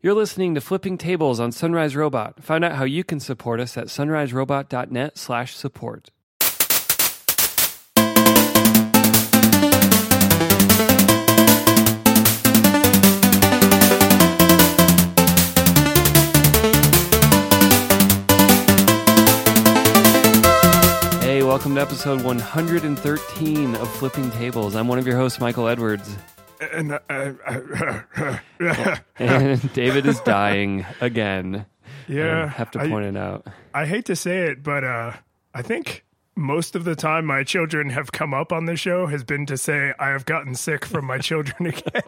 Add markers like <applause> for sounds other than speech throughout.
You're listening to Flipping Tables on Sunrise Robot. Find out how you can support us at sunriserobot.net slash support. Hey, welcome to episode 113 of Flipping Tables. I'm one of your hosts, Michael Edwards. And uh, uh, <laughs> And David is dying again. yeah, I have to I- point it out. I hate to say it, but uh, I think most of the time my children have come up on the show has been to say I have gotten sick from my children <laughs> again.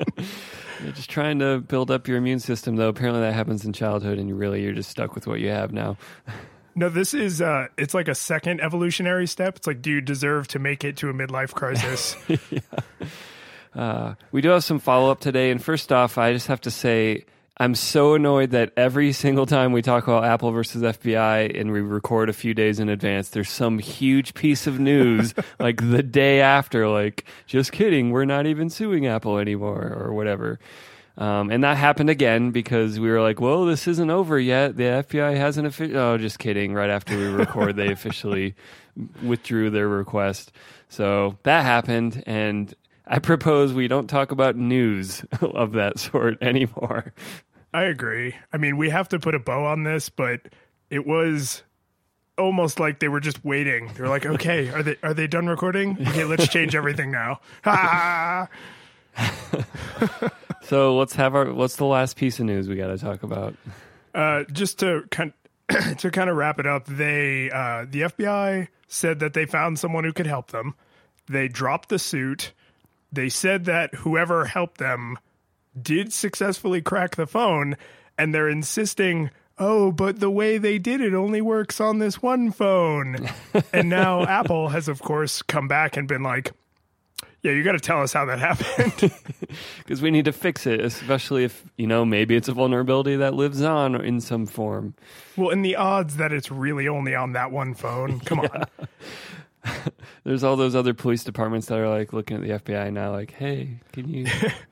You're just trying to build up your immune system, though. Apparently, that happens in childhood, and you really you're just stuck with what you have now. <laughs> no, this is uh, it's like a second evolutionary step. It's like, do you deserve to make it to a midlife crisis? Uh, we do have some follow up today, and first off, I just have to say I'm so annoyed that every <laughs> single time we talk about Apple versus FBI and we record a few days in advance, there's some huge piece of news <laughs> like the day after, like just kidding, we're not even suing Apple anymore or whatever. Um, and that happened again because we were like, well, this isn't over yet. The FBI hasn't officially. Oh, just kidding. Right after we record, they <laughs> officially withdrew their request. So that happened. And I propose we don't talk about news <laughs> of that sort anymore. I agree. I mean, we have to put a bow on this, but it was almost like they were just waiting. They were like, <laughs> "Okay, are they are they done recording? Okay, let's change everything now." <laughs> So let's have our. What's the last piece of news we got to talk about? Uh, just to kind <coughs> to kind of wrap it up, they uh, the FBI said that they found someone who could help them. They dropped the suit. They said that whoever helped them did successfully crack the phone, and they're insisting. Oh, but the way they did it only works on this one phone. <laughs> and now Apple has, of course, come back and been like, yeah, you got to tell us how that happened. <laughs> <laughs> Because we need to fix it, especially if you know maybe it's a vulnerability that lives on in some form. well, and the odds that it's really only on that one phone. Come on. <laughs> There's all those other police departments that are like looking at the FBI now, like, "Hey, can you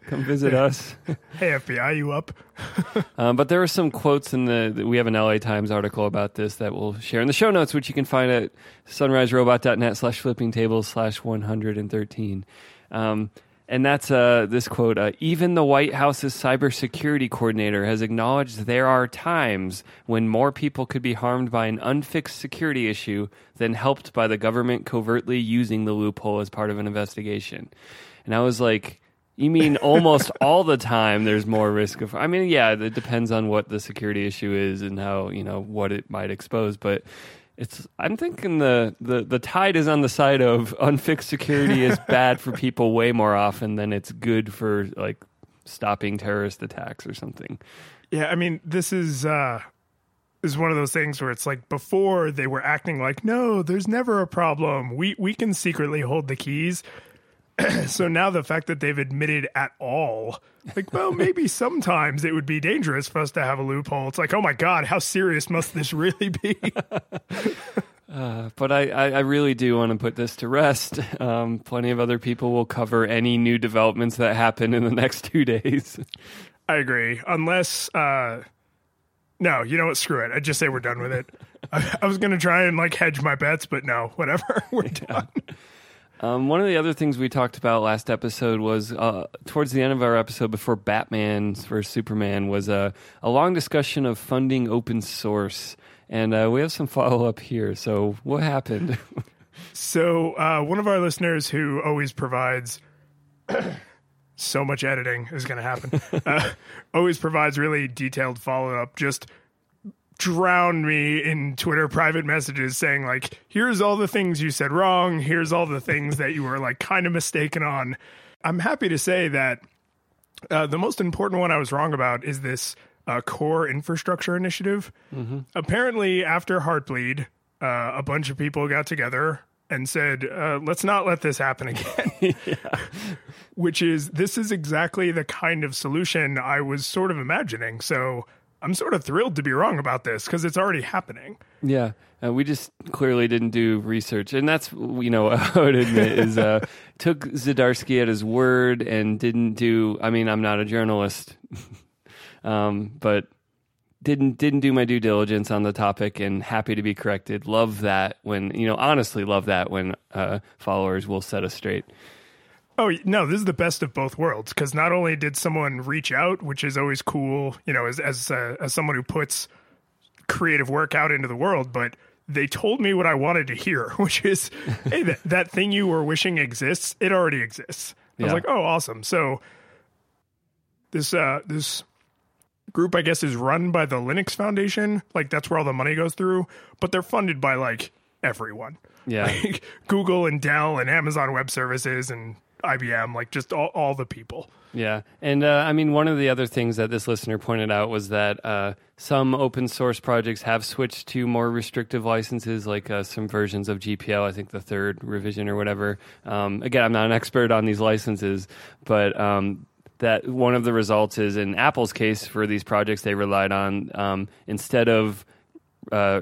come visit <laughs> us?" Hey, FBI, you up? <laughs> Um, but there are some quotes in the. We have an LA Times article about this that we'll share in the show notes, which you can find at sunriserobot.net slash flipping tables slash 113. Um, and that's uh, this quote uh, Even the White House's cybersecurity coordinator has acknowledged there are times when more people could be harmed by an unfixed security issue than helped by the government covertly using the loophole as part of an investigation. And I was like, you mean <laughs> almost all the time there's more risk of I mean yeah it depends on what the security issue is and how you know what it might expose but it's I'm thinking the the the tide is on the side of <laughs> unfixed security is <laughs> bad for people way more often than it's good for like stopping terrorist attacks or something. Yeah, I mean, this is uh is one of those things where it's like before they were acting like, no, there's never a problem. We we can secretly hold the keys. <clears throat> so now the fact that they've admitted at all, like, well, maybe <laughs> sometimes it would be dangerous for us to have a loophole. It's like, oh my god, how serious must this really be? <laughs> But I, I, I really do want to put this to rest. Um, plenty of other people will cover any new developments that happen in the next <laughs> two days. I agree. Unless, uh, no, you know what? Screw it. I just say we're done with it. I, I was going to try and like hedge my bets, but no, whatever. We're done. Um, one of the other things we talked about last episode was uh, towards the end of our episode before Batman vs Superman was a, a long discussion of funding open source, and uh, we have some follow up here. So what happened? <laughs> So, uh, one of our listeners who always provides <coughs> so much editing is going to happen, <laughs> uh, always provides really detailed follow up, just drowned me in Twitter private messages saying, like, here's all the things you said wrong. Here's all the things that you were, like, kind of mistaken on. I'm happy to say that uh, the most important one I was wrong about is this uh, core infrastructure initiative. Apparently, after Heartbleed, uh, a bunch of people got together and said, uh, let's not let this happen again. <laughs> Which is, this is exactly the kind of solution I was sort of imagining. So I'm sort of thrilled to be wrong about this because it's already happening. yeah, uh, we just clearly didn't do research, and that's you know <laughs> I would admit is uh, <laughs> took Zadarsky at his word and didn't do. I mean, I'm not a journalist. <laughs> Um, but didn't didn't do my due diligence on the topic and happy to be corrected. Love that when you know honestly love that when uh, followers will set us straight. Oh no, this is the best of both worlds because not only did someone reach out, which is always cool, you know, as as uh, as someone who puts creative work out into the world, but they told me what I wanted to hear, <laughs> which is, hey, that, that thing you were wishing exists, it already exists. I was like, oh, awesome. So this uh this group, I guess, is run by the Linux Foundation. Like that's where all the money goes through, but they're funded by like everyone. Yeah, <laughs> Like Google and Dell and Amazon Web Services and IBM, like just all, all the people. Yeah, and uh, I mean, one of the other things that this listener pointed out was that uh, some open source projects have switched to more restrictive licenses, like uh, some versions of GPL. I think the third revision or whatever. Um, again, I'm not an expert on these licenses, but um, that one of the results is in Apple's case for these projects they relied on um, instead of uh,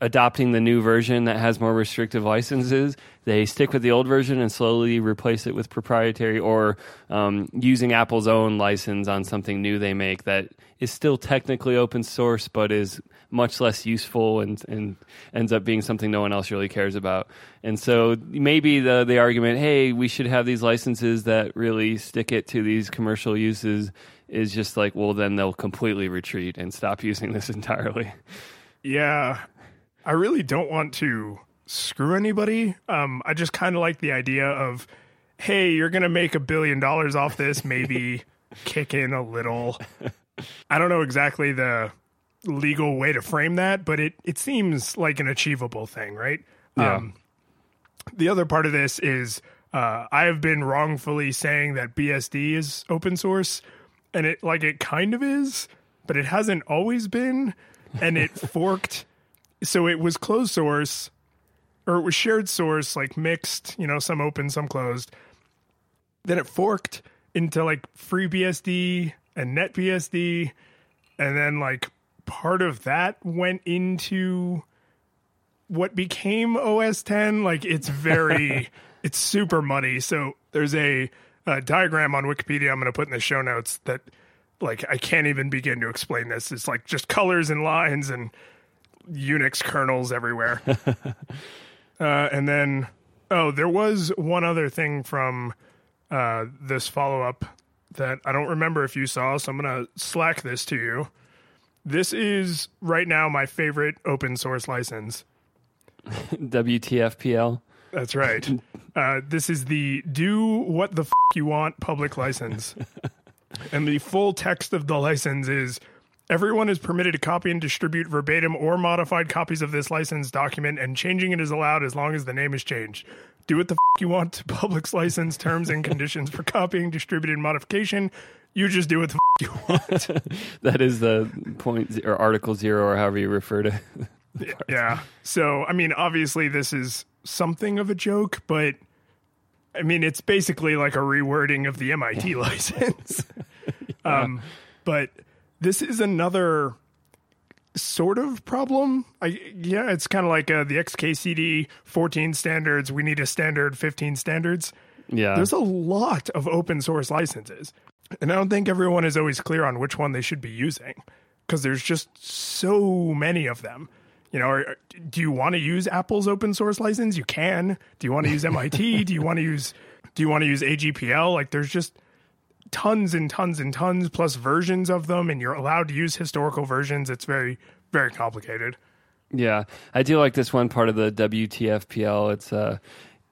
adopting the new version that has more restrictive licenses, they stick with the old version and slowly replace it with proprietary or um, using Apple's own license on something new they make that is still technically open source but is much less useful and, and ends up being something no one else really cares about. And so maybe the, the argument, hey, we should have these licenses that really stick it to these commercial uses is just like, well, then they'll completely retreat and stop <laughs> using this entirely. Yeah, I really don't want to screw anybody. Um, I just kind of like the idea of, hey, you're gonna make a billion dollars off this. Maybe <laughs> kick in a little. I don't know exactly the legal way to frame that, but it it seems like an achievable thing, right? Yeah. Um, the other part of this is uh, I have been wrongfully saying that BSD is open source, and it like it kind of is, but it hasn't always been, and it <laughs> forked. So it was closed source, or it was shared source, like mixed, you know, some open, some closed. Then it forked into like FreeBSD and NetBSD, and then like part of that went into what became OS 10. Like it's very, <laughs> it's super muddy. So there's a, a diagram on Wikipedia I'm going to put in the show notes that like I can't even begin to explain this. It's like just colors and lines and Unix kernels everywhere. <laughs> uh, and then, oh, there was one other thing from uh, this follow up that I don't remember if you saw, so I'm going to slack this to you. This is right now my favorite open source license. <laughs> WTFPL. That's right. <laughs> Uh, this is the do what the f- you want public license. <laughs> and the full text of the license is everyone is permitted to copy and distribute verbatim or modified copies of this license document, and changing it is allowed as long as the name is changed. Do what the f- you want to public's license terms and conditions for copying, distributed, modification. You just do what the f- you want. <laughs> That is the point z- or article zero or however you refer to. <laughs> yeah. So, I mean, obviously, this is something of a joke, but I mean, it's basically like a rewording of the MIT license. <laughs> Um, but this is another sort of problem. I yeah, it's kind of like uh, the XKCD 14 standards. We need a standard 15 standards. yeah. There's a lot of open source licenses, and I don't think everyone is always clear on which one they should be using because there's just so many of them. You know, are, do you want to use Apple's open source license? You can. Do you want to use MIT? <laughs> do you want to use Do you want to use AGPL? Like, there's just tons and tons and tons plus versions of them, and you're allowed to use historical versions. It's very very complicated. Yeah, I do like this one part of the WTFPL. It's uh,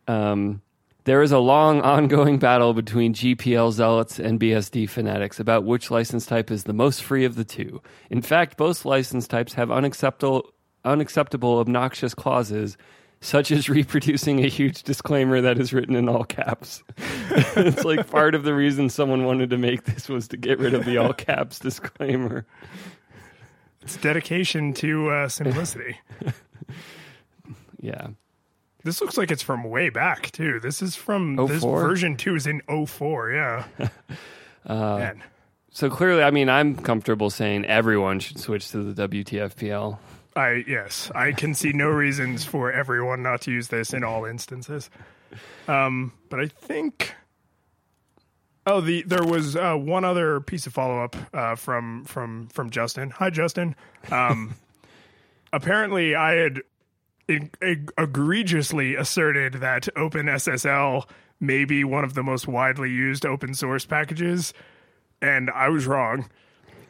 um, there is a long <laughs> ongoing battle between GPL zealots and BSD fanatics about which license type is the most free of the two. In fact, both license types have unacceptable, unacceptable, obnoxious clauses. Such as reproducing a huge disclaimer that is written in all caps. <laughs> it's like part of the reason someone wanted to make this was to get rid of the all caps disclaimer. It's dedication to uh, simplicity. <laughs> Yeah. This looks like it's from way back too. This is from this version two is in 04, yeah. <laughs> Man. So clearly, I mean, I'm comfortable saying everyone should switch to the WTFPL. I yes, I can see no reasons for everyone not to use this in all instances. Um, but I think Oh, the there was uh, one other piece of follow up uh, from from from Justin. Hi, Justin. Um, <laughs> apparently, I had eg- eg- egregiously asserted that OpenSSL may be one of the most widely used open source packages, and I was wrong.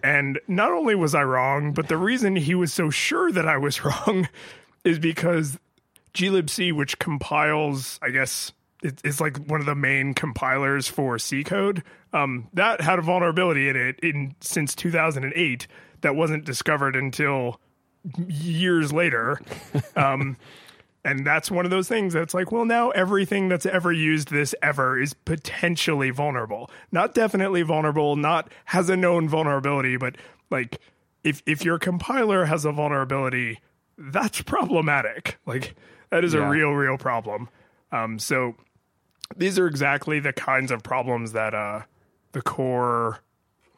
And not only was I wrong, but the reason he was so sure that I was <laughs> wrong is because glibc, which compiles, I guess it, it's like one of the main compilers for C code. Um, that had a vulnerability in it in since 2008 that wasn't discovered until years later. <laughs> Um, and that's one of those things that's like, well, now everything that's ever used this ever is potentially vulnerable. Not definitely vulnerable, not has a known vulnerability, but like if if your compiler has a vulnerability, that's problematic. Like that is a real, real problem. Um, so these are exactly the kinds of problems that uh, the core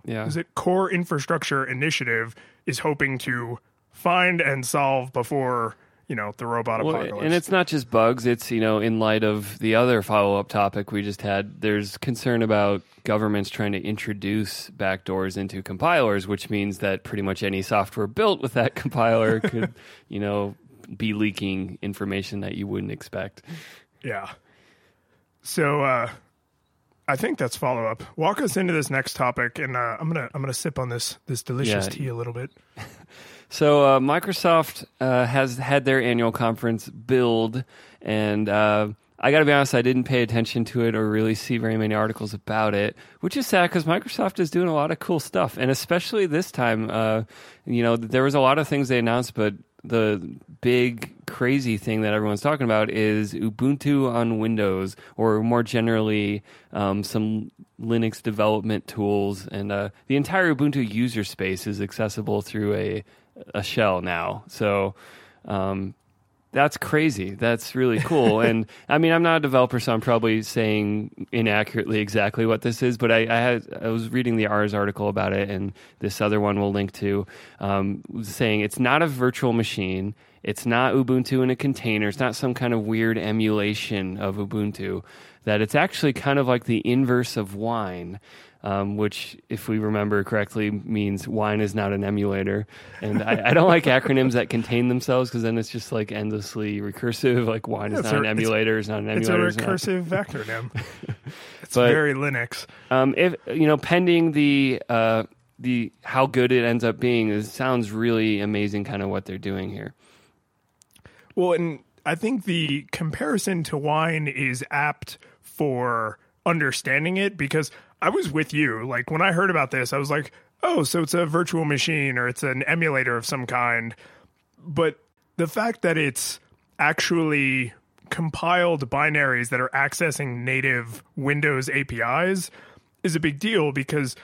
Yeah. is it core infrastructure initiative is hoping to find and solve before you know the robot Well, apocalypse. and it's not just bugs. It's you know, in light of the other follow-up topic we just had, there's concern about governments trying to introduce backdoors into compilers, which means that pretty much any software built with that <laughs> compiler could, <laughs> you know, be leaking information that you wouldn't expect. yeah. So uh, I think that's follow up. Walk us into this next topic, and uh, I'm gonna I'm gonna sip on this this delicious Yeah. tea a little bit. <laughs> So uh, Microsoft uh, has had their annual conference build, and uh, I got to be honest, I didn't pay attention to it or really see very many articles about it, which is sad because Microsoft is doing a lot of cool stuff, and especially this time, uh, you know, there was a lot of things they announced, but the big crazy thing that everyone's talking about is Ubuntu on Windows, or more generally, um, some Linux development tools, and uh, the entire Ubuntu user space is accessible through a a shell now. So um, that's crazy. That's really cool. <laughs> and I mean, I'm not a developer, so I'm probably saying inaccurately exactly what this is. But I, I had I was reading the Ars article about it, and this other one we'll link to, um, saying it's not a virtual machine. It's not Ubuntu in a container. It's not some kind of weird emulation of Ubuntu. That it's actually kind of like the inverse of wine. Um, which, if we remember correctly, means wine is not an emulator. And I, I don't like acronyms that contain themselves because then it's just like endlessly recursive. Like wine is It's not a- an it's- emulator, is not an emulator. It's a recursive not- <laughs> acronym. It's But- very Linux. Um, if you know, pending the uh, the how good it ends up being, it sounds really amazing. Kind of what they're doing here. Well, and I think the comparison to wine is apt for understanding it because I was with you. Like when I heard about this, I was like, oh, so it's a virtual machine or it's an emulator of some kind. But the fact that it's actually compiled binaries that are accessing native Windows APIs is a big deal because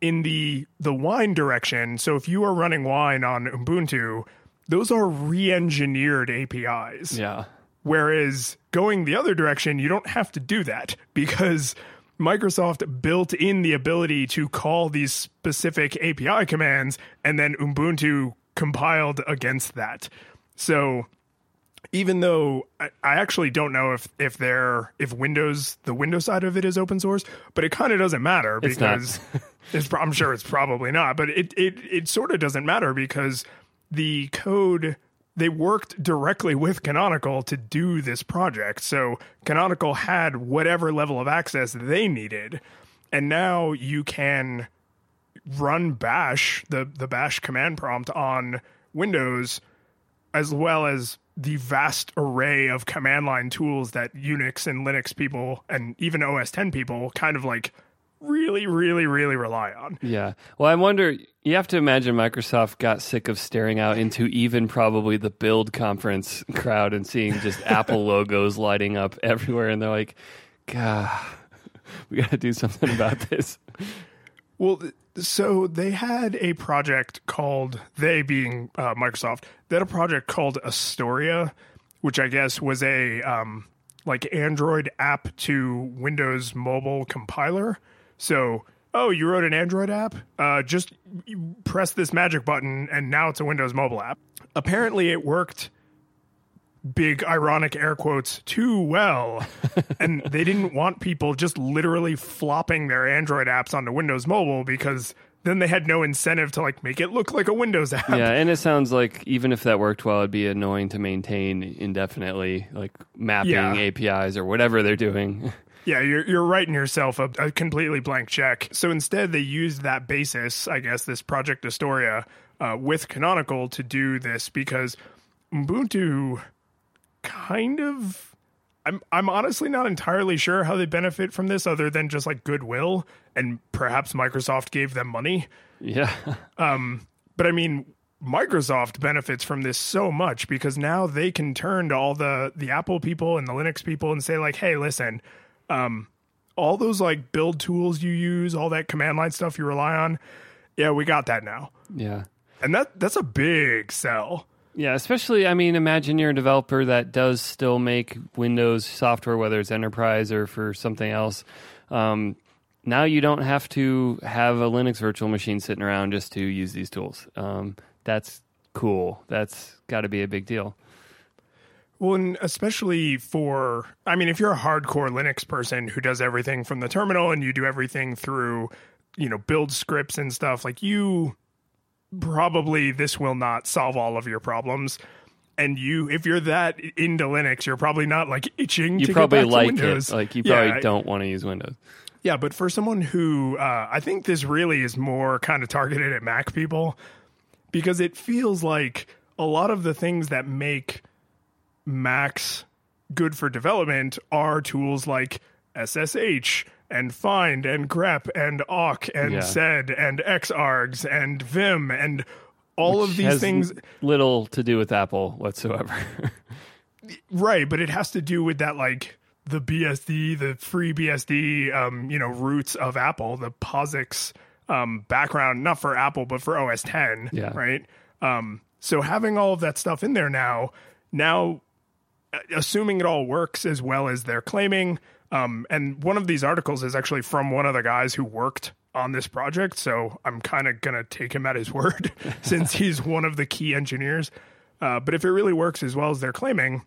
in the the wine direction, so if you are running wine on Ubuntu, those are re-engineered APIs. Yeah, Whereas going the other direction, you don't have to do that because Microsoft built in the ability to call these specific API commands and then Ubuntu compiled against that. So even though I, I actually don't know if if they're if Windows the Windows side of it is open source, but it kind of doesn't matter It's because it's, pro- I'm sure it's probably not, but it it it sort of doesn't matter because the code they worked directly with Canonical to do this project. So Canonical had whatever level of access they needed, and now you can run bash the the bash command prompt on Windows as well as the vast array of command line tools that Unix and Linux people and even OS 10 people kind of like really really really rely on. yeah. Well, I wonder. You have to imagine Microsoft got sick of staring out into even probably the build conference crowd and seeing just <laughs> Apple logos lighting up everywhere, and they're like, "God, we got to do something about this." Well, so they had a project called they being uh, Microsoft. They had a project called Astoria, which I guess was a um, like Android app to Windows mobile compiler. So, oh, you wrote an Android app? Uh, just press this magic button, and now it's a Windows mobile app. Apparently, it worked big ironic air quotes too well <laughs> and they didn't want people just literally flopping their android apps onto windows mobile because then they had no incentive to like make it look like a windows app Yeah, and it <laughs> sounds like even if that worked well, it'd be annoying to maintain indefinitely, like mapping Yeah. APIs or whatever they're doing. <laughs> Yeah, you're you're writing yourself a, a completely blank check. So instead, they used that basis, I guess, this Project Astoria uh, with Canonical to do this because Ubuntu kind of. I'm I'm honestly not entirely sure how they benefit from this, other than just like goodwill, and perhaps Microsoft gave them money. yeah, <laughs> But I mean, Microsoft benefits from this so much because now they can turn to all the the Apple people and the Linux people and say like, "Hey, listen, um, all those like build tools you use, all that command line stuff you rely on, yeah, we got that now." yeah. And that that's a big sell. Yeah, especially, I mean, imagine you're a developer that does still make Windows software, whether it's enterprise or for something else. Um, now you don't have to have a Linux virtual machine sitting around just to use these tools. Um, that's cool. That's got to be a big deal. Well, and especially for, I mean, if you're a hardcore Linux person who does everything from the terminal and you do everything through, you know, build scripts and stuff, like you probably this will not solve all of your problems. And you, if you're that into Linux, you're probably not like itching You to probably like it. Like, you Yeah, probably don't want to use Windows. yeah, but for someone who uh, I think this really is more kind of targeted at Mac people because it feels like a lot of the things that make Macs good for development are tools like SSH and find and grep and awk and Yeah. sed and xargs and vim and all of these things little to do with Apple whatsoever. <laughs> Right, but it has to do with that like the BSD, the free BSD, um, you know, roots of Apple, the POSIX um, background, not for Apple, but for OS 10. Yeah. Right. Um, so having all of that stuff in there now, now assuming it all works as well as they're claiming, um, and one of these articles is actually from one of the guys who worked on this project, so I'm kind of gonna take him at his <laughs> word <laughs> since he's one of the key engineers. Uh, but if it really works as well as they're claiming,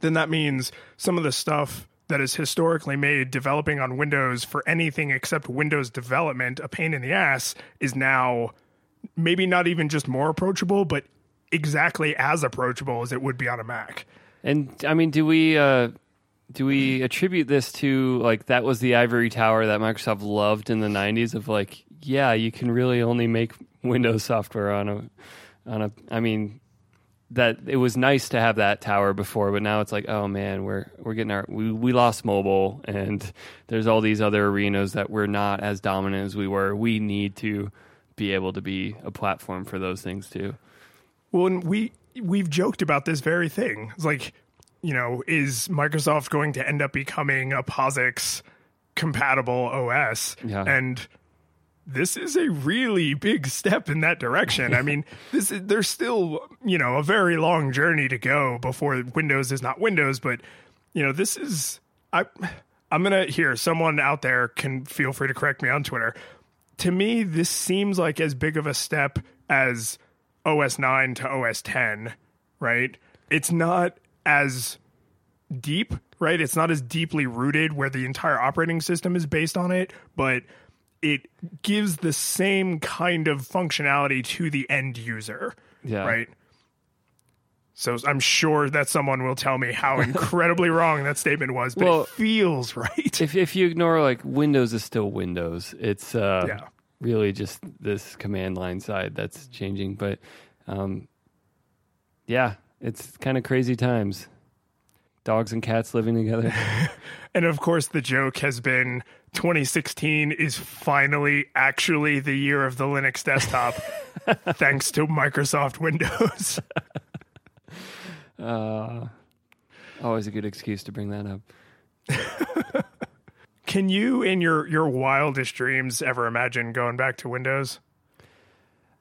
then that means some of the stuff that is historically made developing on Windows for anything except Windows development, a pain in the ass, is now maybe not even just more approachable, but exactly as approachable as it would be on a Mac. And I mean, do we uh, do we attribute this to like that was the ivory tower that Microsoft loved in the '90s? Of like, yeah, you can really only make <laughs> Windows software on a on a. I mean, that it was nice to have that tower before, but now it's like, oh man, we're we're getting our we we lost mobile, and there's all these other arenas that we're not as dominant as we were. We need to be able to be a platform for those things too. Well, and we we've joked about this very thing. It's like, you know, is Microsoft going to end up becoming a POSIX compatible OS? Yeah. And this is a really big step in that direction. I <laughs> mean, this is, there's still, you know, a very long journey to go before Windows is not Windows, but you know, this is I I'm going to hear someone out there can feel free to correct me on Twitter. To me, this seems like as big of a step as OS 9 to OS 10, right? It's not as deep, right? It's not as deeply rooted where the entire operating system is based on it, but it gives the same kind of functionality to the end user, Yeah. right? So I'm sure that someone will tell me how <laughs> incredibly wrong that statement was, but Well, it feels right. if if you ignore like Windows is still Windows, it's uh, Yeah. Really just this command line side that's changing. But um, yeah, it's kind of crazy times. Dogs and cats living together. <laughs> And of course, the joke has been 2016 is finally actually the year of the Linux desktop, <laughs> thanks to Microsoft Windows. <laughs> Uh, always a good excuse to bring that up. Can you, in your your wildest dreams, ever imagine going back to Windows?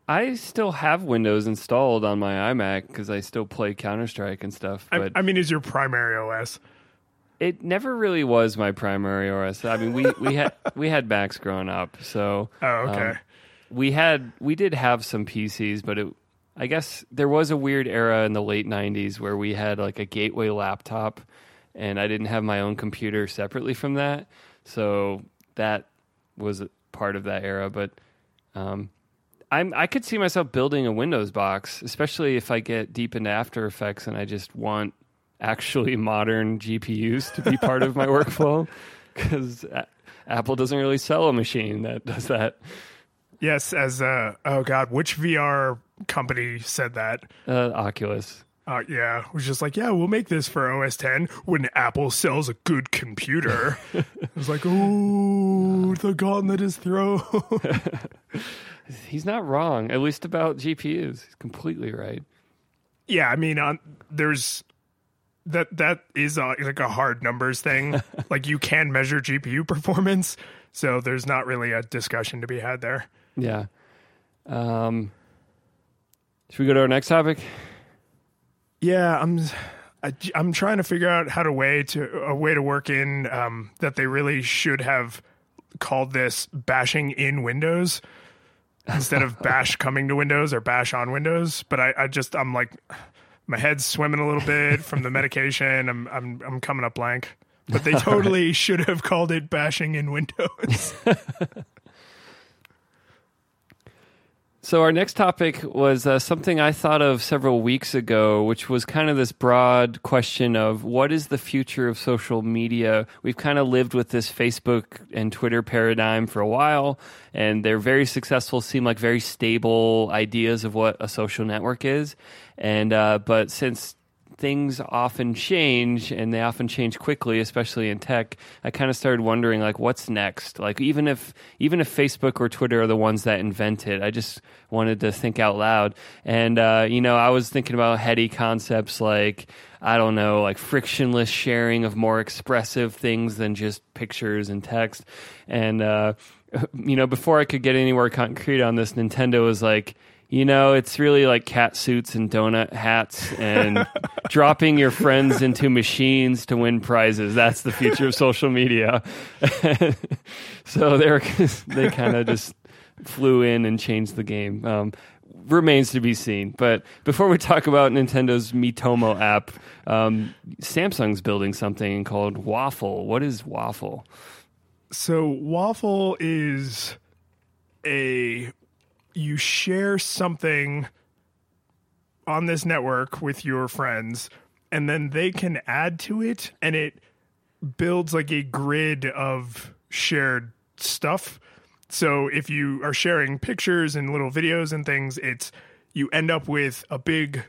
I still have Windows installed on my iMac because I still play Counter Strike and stuff. I, But I mean, is your primary OS? it never really was my primary OS. I mean, we we had <laughs> we had Macs growing up, so Oh, okay. Um, we had we did have some PCs, but it I guess there was a weird era in the late '90s where we had like a gateway laptop, and I didn't have my own computer separately from that, so that was part of that era. But um, I'm I could see myself building a Windows box, especially if I get deep into After Effects and I just want actually <laughs> modern GPUs to be part of my workflow <laughs> because Apple doesn't really sell a machine that does that. Yes, as uh, oh god, which VR company said that? Uh, Oculus. Uh, yeah, it was just like, yeah, we'll make this for OS 10 when Apple sells a good computer. <laughs> it was like, oh, the gauntlet is thrown. <laughs> He's not wrong, at least about GPUs. He's completely right. Yeah, I mean, um, there's that that is a, like a hard numbers thing. <laughs> like you can measure GPU performance, so there's not really a discussion to be had there. Yeah. Um, should we go to our next topic? Yeah, I'm. I, am i am trying to figure out how to way to a way to work in um, that they really should have called this bashing in Windows instead of <laughs> bash coming to Windows or bash on Windows. But I, I just I'm like my head's swimming a little bit from the medication. I'm I'm I'm coming up blank. But they <laughs> totally should have called it bashing in Windows. <laughs> So, our next topic was uh, something I thought of several weeks ago, which was kind of this broad question of what is the future of social media? We've kind of lived with this Facebook and Twitter paradigm for a while, and they're very successful, seem like very stable ideas of what a social network is. And, uh, but since things often change and they often change quickly especially in tech i kind of started wondering like what's next? Like even if even if facebook or twitter are the ones that invent it i just wanted to think out loud. And uh, you know i was thinking about heady concepts like i don't know like frictionless sharing of more expressive things than just pictures and text. And uh, <laughs> you know before i could get anywhere concrete on this nintendo was like you know, it's really like cat suits and donut hats and <laughs> dropping your friends into machines to win prizes. That's the future of social media. <laughs> so <laughs> they they kind of just flew in and changed the game. Um, remains to be seen. But before we talk about Nintendo's Miitomo app, um, Samsung's building something called Waffle. What is Waffle? So Waffle is a you share something on this network with your friends and then they can add to it and it builds like a grid of shared stuff. So if you are sharing pictures and little videos and things it's you end up with a big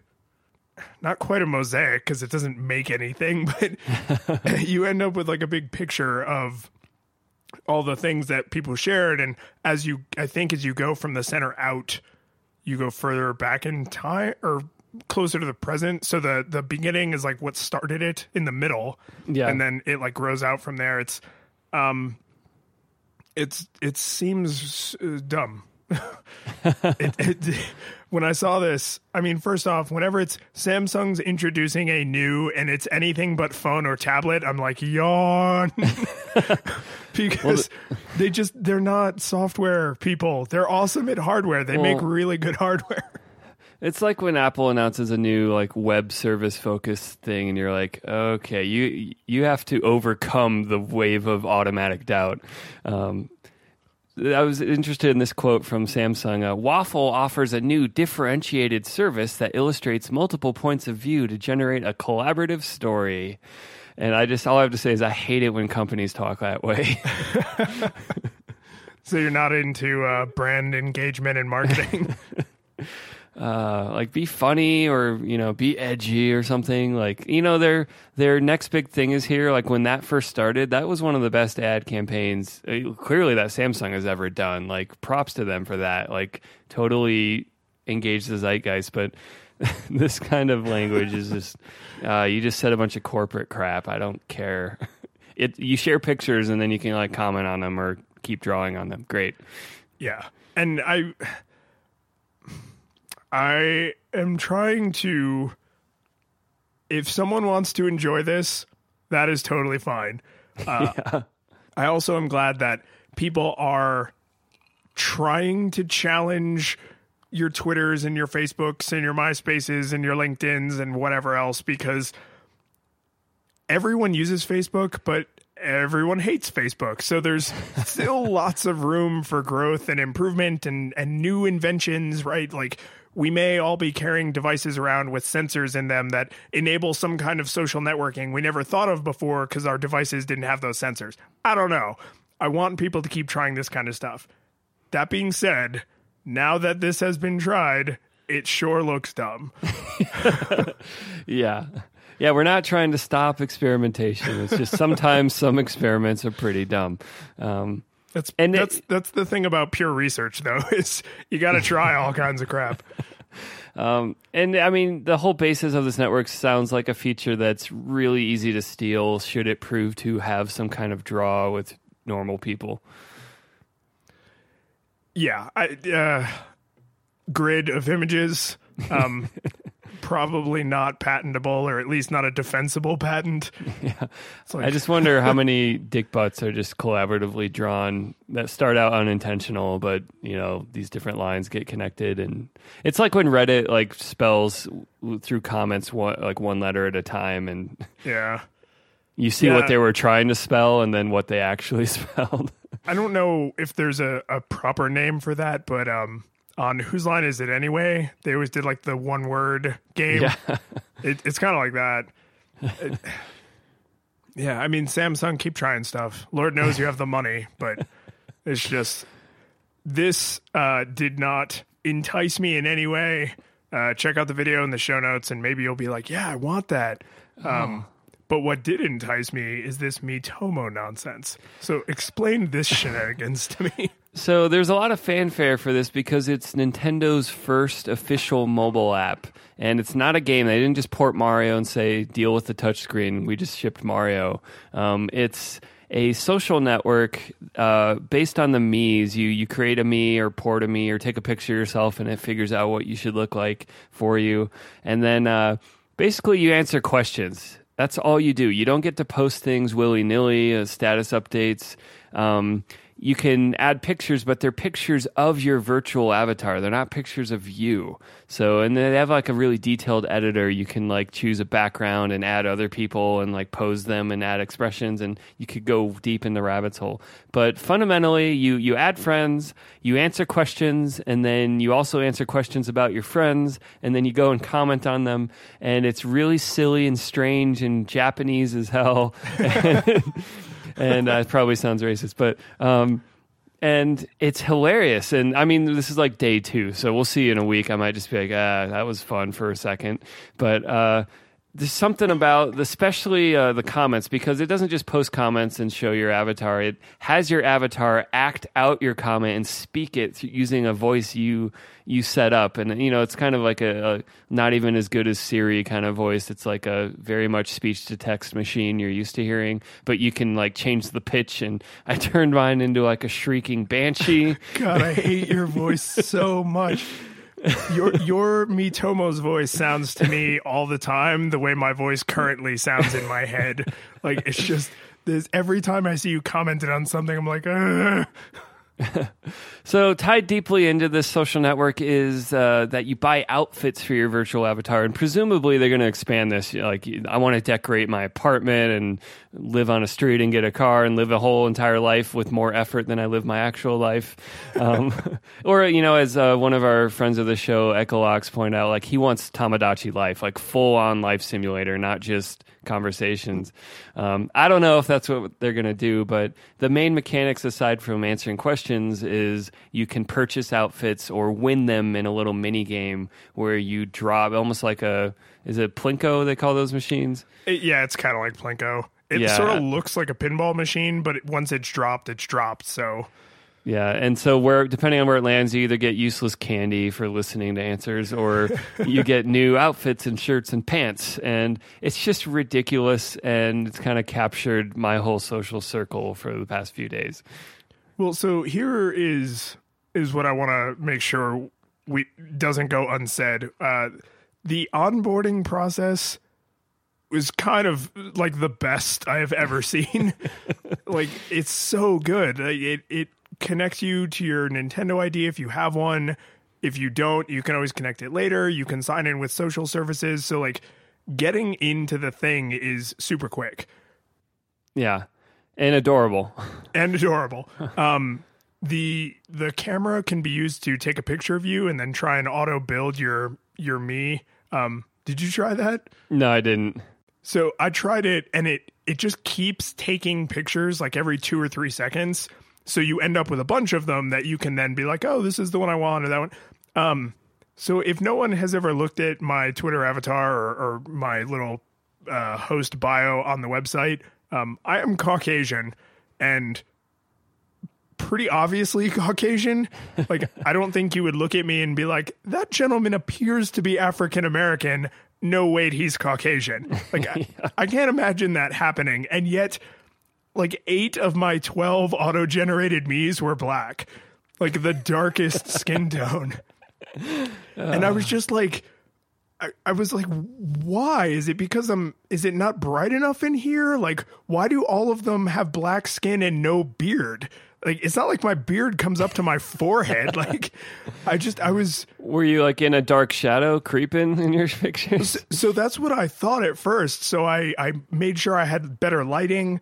not quite a mosaic because it doesn't make anything <laughs> but <laughs> you end up with like a big picture of all the things that people shared. And as you i think as you go from the center out you go further back in time or closer to the present. So the the beginning is like what started it in the middle. Yeah. And then it like grows out from there. It's um it's it seems dumb <laughs> it, it, when I saw this, I mean, first off, whenever it's Samsung's introducing a new and it's anything but phone or tablet, I'm like, yawn. <laughs> <laughs> because well, the, they just, they're not software people. They're awesome at hardware. They well, make really good hardware. It's like when Apple announces a new like web service focused thing, and you're like, okay, you you have to overcome the wave of automatic doubt. Um, I was interested in this quote from Samsung. Uh, Waffle offers a new differentiated service that illustrates multiple points of view to generate a collaborative story. And I just, all I have to say is I hate it when companies talk that way. <laughs> so you're not into uh, brand engagement and marketing? <laughs> uh, like be funny or you know be edgy or something. Like you know their their next big thing is here. Like when that first started that was one of the best ad campaigns uh, clearly that samsung has ever done. Like props to them for that. Like totally engaged the zeitgeist but <laughs> this kind of language is just uh, you just said a bunch of corporate crap. I don't care. <laughs> It you share pictures and then you can like comment on them or keep drawing on them. Great. Yeah. And i I am trying to. If someone wants to enjoy this, that is totally fine. Uh, <laughs> yeah. I also am glad that people are trying to challenge your Twitters and your Facebooks and your MySpaces and your LinkedIn's and whatever else because everyone uses Facebook, but everyone hates Facebook. So there's still <laughs> lots of room for growth and improvement and, and new inventions, right? Like we may all be carrying devices around with sensors in them that enable some kind of social networking we never thought of before because our devices didn't have those sensors. I don't know. I want people to keep trying this kind of stuff. That being said, now that this has been tried, it sure looks dumb. <laughs> yeah. Yeah, we're not trying to stop experimentation. It's just <laughs> sometimes some experiments are pretty dumb. Um, that's and that's it, that's the thing about pure research, though, <laughs> is you got to try all <laughs> kinds of crap. Um, and I mean, the whole basis of this network sounds like a feature that's really easy to steal. Should it prove to have some kind of draw with normal people? Yeah, I, uh, grid of images. Um, probably not patentable or at least not a defensible patent. <laughs> Yeah. Like, I just wonder how many dick butts are just collaboratively drawn that start out unintentional, but you know, these different lines get connected and it's like when Reddit like spells through comments one, like one letter at a time and <laughs> Yeah. You see yeah. what they were trying to spell and then what they actually <laughs> spelled. I don't know if there's a, a proper name for that, but um on whose line is it anyway? They always did like the one word game. Yeah. <laughs> it, it's kind of like that. It, yeah, I mean Samsung keep trying stuff. Lord knows you have the money, but <laughs> it's just this uh, did not entice me in any way. Uh, check out the video in the show notes, and maybe you'll be like, "Yeah, I want that." Um, oh. But what did entice me is this Miitomo nonsense. So explain this shenanigans to me. So there's a lot of fanfare for this because it's Nintendo's first official mobile app, and it's not a game. They didn't just port Mario and say deal with the touchscreen. We just shipped Mario. Um, it's a social network uh, based on the Mii's. You you create a Mii or port a Mii or take a picture of yourself, and it figures out what you should look like for you. And then uh, basically you answer questions. That's all you do. You don't get to post things willy nilly, uh, status updates. Um, you can add pictures, but they're pictures of your virtual avatar. They're not pictures of you. So, and they have like a really detailed editor. You can like choose a background and add other people and like pose them and add expressions, and you could go deep in the rabbit's hole. But fundamentally, you you add friends, you answer questions, and then you also answer questions about your friends, and then you go and comment on them, and it's really silly and strange and Japanese as hell. <laughs> and uh, it probably sounds racist, but um, and it's hilarious. And I mean, this is like day two, so we'll see in a week. I might just be like, ah, that was fun for a second, but. Uh, there's something about especially uh, the comments because it doesn't just post comments and show your avatar. It has your avatar act out your comment and speak it using a voice you you set up. And you know it's kind of like a, a not even as good as siri kind of voice. It's like a very much speech to text machine you're used to hearing but you can like change the pitch. And i <laughs> turned mine into like a shrieking banshee. <laughs> God i hate your voice so much your <laughs> your Miitomo's voice sounds to me all the time the way my voice currently sounds in my head. Like it's just there's every time I see you commented on something, I'm like, Ugh. <laughs> so tied deeply into this social network is uh, that you buy outfits for your virtual avatar, and presumably they're going to expand this. Like, I want to decorate my apartment and live on a street and get a car and live a whole entire life with more effort than I live my actual life. Um, <laughs> or you know, as uh, one of our friends of the show, Ecolox, point out, like he wants Tomodachi life, like full on life simulator, not just conversations. Um, I don't know if that's what they're going to do, but the main mechanics, aside from answering questions, is you can purchase outfits or win them in a little mini game where you drop almost like a is it Plinko they call those machines? It, yeah, it's kind of like Plinko. It yeah. sort of looks like a pinball machine, but once it's dropped, it's dropped. So yeah, and so where depending on where it lands, you either get useless candy for listening to answers, or <laughs> you get new outfits and shirts and pants, and it's just ridiculous, and it's kind of captured my whole social circle for the past few days. Well, so here is is what I want to make sure we doesn't go unsaid. Uh, the onboarding process was kind of like the best I have ever seen. <laughs> like it's so good. It it connects you to your Nintendo ID if you have one. if you don't, you can always connect it later. You can sign in with social services. So like getting into the thing is super quick Yeah. And adorable. <laughs> and adorable. Um, the the camera can be used to take a picture of you and then try and auto build your your Mii. Um, did you try that? No, I didn't. So I tried it and it it just keeps taking pictures like every two or three seconds. So you end up with a bunch of them that you can then be like, oh, this is the one I want or that one. Um, so if no one has ever looked at my Twitter avatar or, or my little uh, host bio on the website, um, I am Caucasian and pretty obviously <laughs> Caucasian. Like, I don't think you would look at me and be like, that gentleman appears to be African American. No, wait, he's Caucasian. Like, <laughs> I, I can't imagine that happening. And yet, like, eight of my 12 auto generated Mii's were black, like the darkest <laughs> skin tone. And I was uh. just like, I, I was like, why? Is it because I'm, is it not bright enough in here? Like, why do all of them have black skin and no beard? Like, it's not like my beard comes up to my forehead. <laughs> Like, I just, I was, Were you like in a dark shadow creeping in your <laughs> pictures? so that's what I thought at first. So I, I made sure I had better lighting